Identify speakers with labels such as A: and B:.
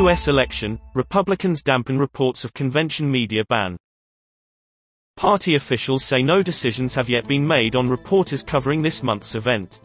A: U.S. election, Republicans dampen reports of convention media ban. Party officials say no decisions have yet been made on reporters covering this month's event.